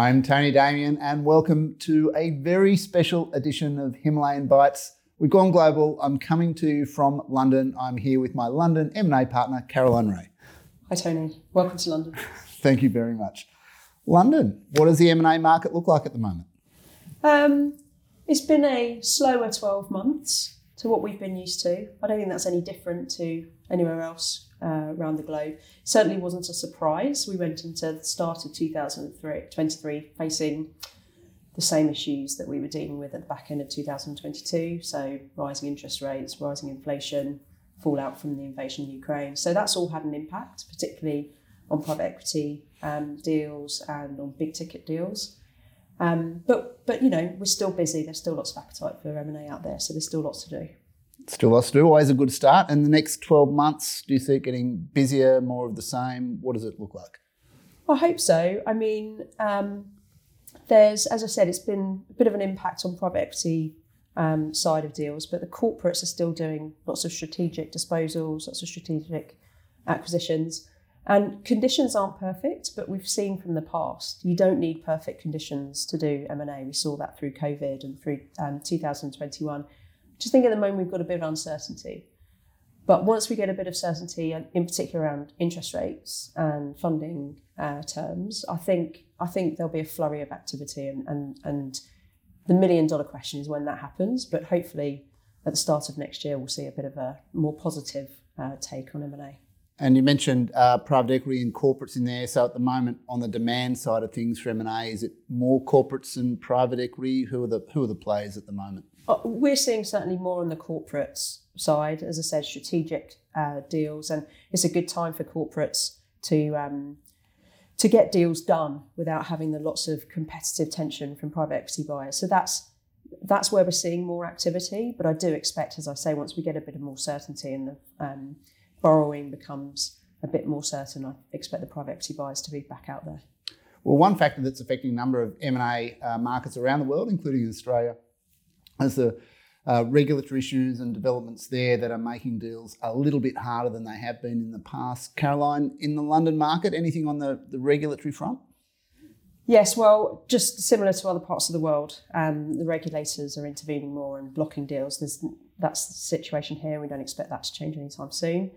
I'm Tony Damian, and welcome to a very special edition of Himalayan Bites. We've gone global. I'm coming to you from London. I'm here with my London M&A partner, Caroline Rae. Hi, Tony. Welcome to London. Thank you very much. London, what does the M&A market look like at the moment? Um, it's been a slower 12 months to what we've been used to. I don't think that's any different to anywhere else uh, around the globe. Certainly wasn't a surprise. We went into the start of 2023 facing the same issues that we were dealing with at the back end of 2022. So rising interest rates, rising inflation, fallout from the invasion of Ukraine. So that's all had an impact, particularly on private equity um, deals and on big ticket deals. Um, but but you know we're still busy. There's still lots of appetite for M and A out there, so there's still lots to do. Still lots to do. Always a good start. And the next 12 months, do you see it getting busier, more of the same? What does it look like? I hope so. I mean, um, there's as I said, it's been a bit of an impact on private equity um, side of deals, but the corporates are still doing lots of strategic disposals, lots of strategic acquisitions. And conditions aren't perfect, but we've seen from the past you don't need perfect conditions to do M and A. We saw that through COVID and through um, 2021. Just think at the moment we've got a bit of uncertainty, but once we get a bit of certainty, in particular around interest rates and funding uh, terms, I think I think there'll be a flurry of activity, and, and and the million dollar question is when that happens. But hopefully, at the start of next year, we'll see a bit of a more positive uh, take on M and A. And you mentioned uh, private equity and corporates in there. So at the moment, on the demand side of things for M and A, is it more corporates and private equity? Who are the who are the players at the moment? Uh, we're seeing certainly more on the corporates side, as I said, strategic uh, deals, and it's a good time for corporates to um, to get deals done without having the lots of competitive tension from private equity buyers. So that's that's where we're seeing more activity. But I do expect, as I say, once we get a bit of more certainty and the um, borrowing becomes a bit more certain, I expect the private equity buyers to be back out there. Well, one factor that's affecting a number of M&A uh, markets around the world, including Australia, is the uh, regulatory issues and developments there that are making deals a little bit harder than they have been in the past. Caroline, in the London market, anything on the, the regulatory front? Yes, well, just similar to other parts of the world, um, the regulators are intervening more and blocking deals. There's, that's the situation here. We don't expect that to change anytime soon.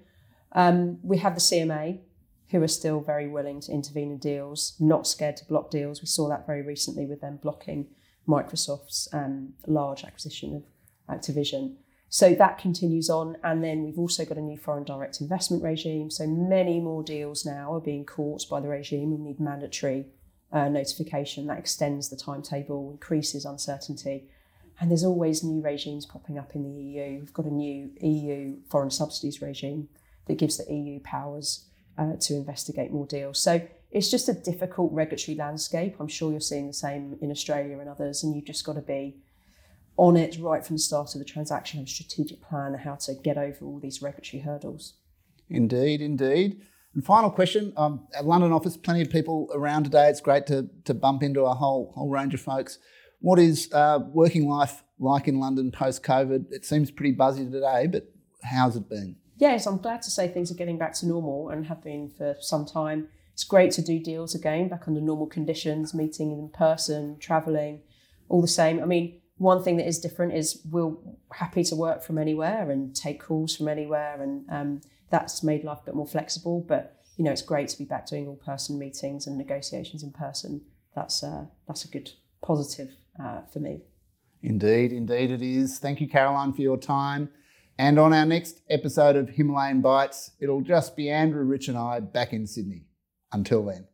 Um, we have the CMA, who are still very willing to intervene in deals, not scared to block deals. We saw that very recently with them blocking Microsoft's um, large acquisition of Activision. So that continues on. And then we've also got a new foreign direct investment regime. So many more deals now are being caught by the regime. We need mandatory uh, notification that extends the timetable, increases uncertainty. And there's always new regimes popping up in the EU. We've got a new EU foreign subsidies regime that gives the EU powers uh, to investigate more deals. So it's just a difficult regulatory landscape. I'm sure you're seeing the same in Australia and others, and you've just got to be on it right from the start of the transaction, have a strategic plan how to get over all these regulatory hurdles. Indeed, indeed. And final question: um, at London office, plenty of people around today. It's great to to bump into a whole whole range of folks. What is uh, working life like in London post COVID? It seems pretty buzzy today, but how's it been? Yes, I'm glad to say things are getting back to normal and have been for some time. It's great to do deals again, back under normal conditions, meeting in person, travelling, all the same. I mean, one thing that is different is we're happy to work from anywhere and take calls from anywhere, and um, that's made life a bit more flexible. But you know, it's great to be back doing all-person meetings and negotiations in person. That's uh, that's a good positive uh, for me. Indeed, indeed, it is. Thank you, Caroline, for your time. And on our next episode of Himalayan Bites, it'll just be Andrew, Rich, and I back in Sydney. Until then.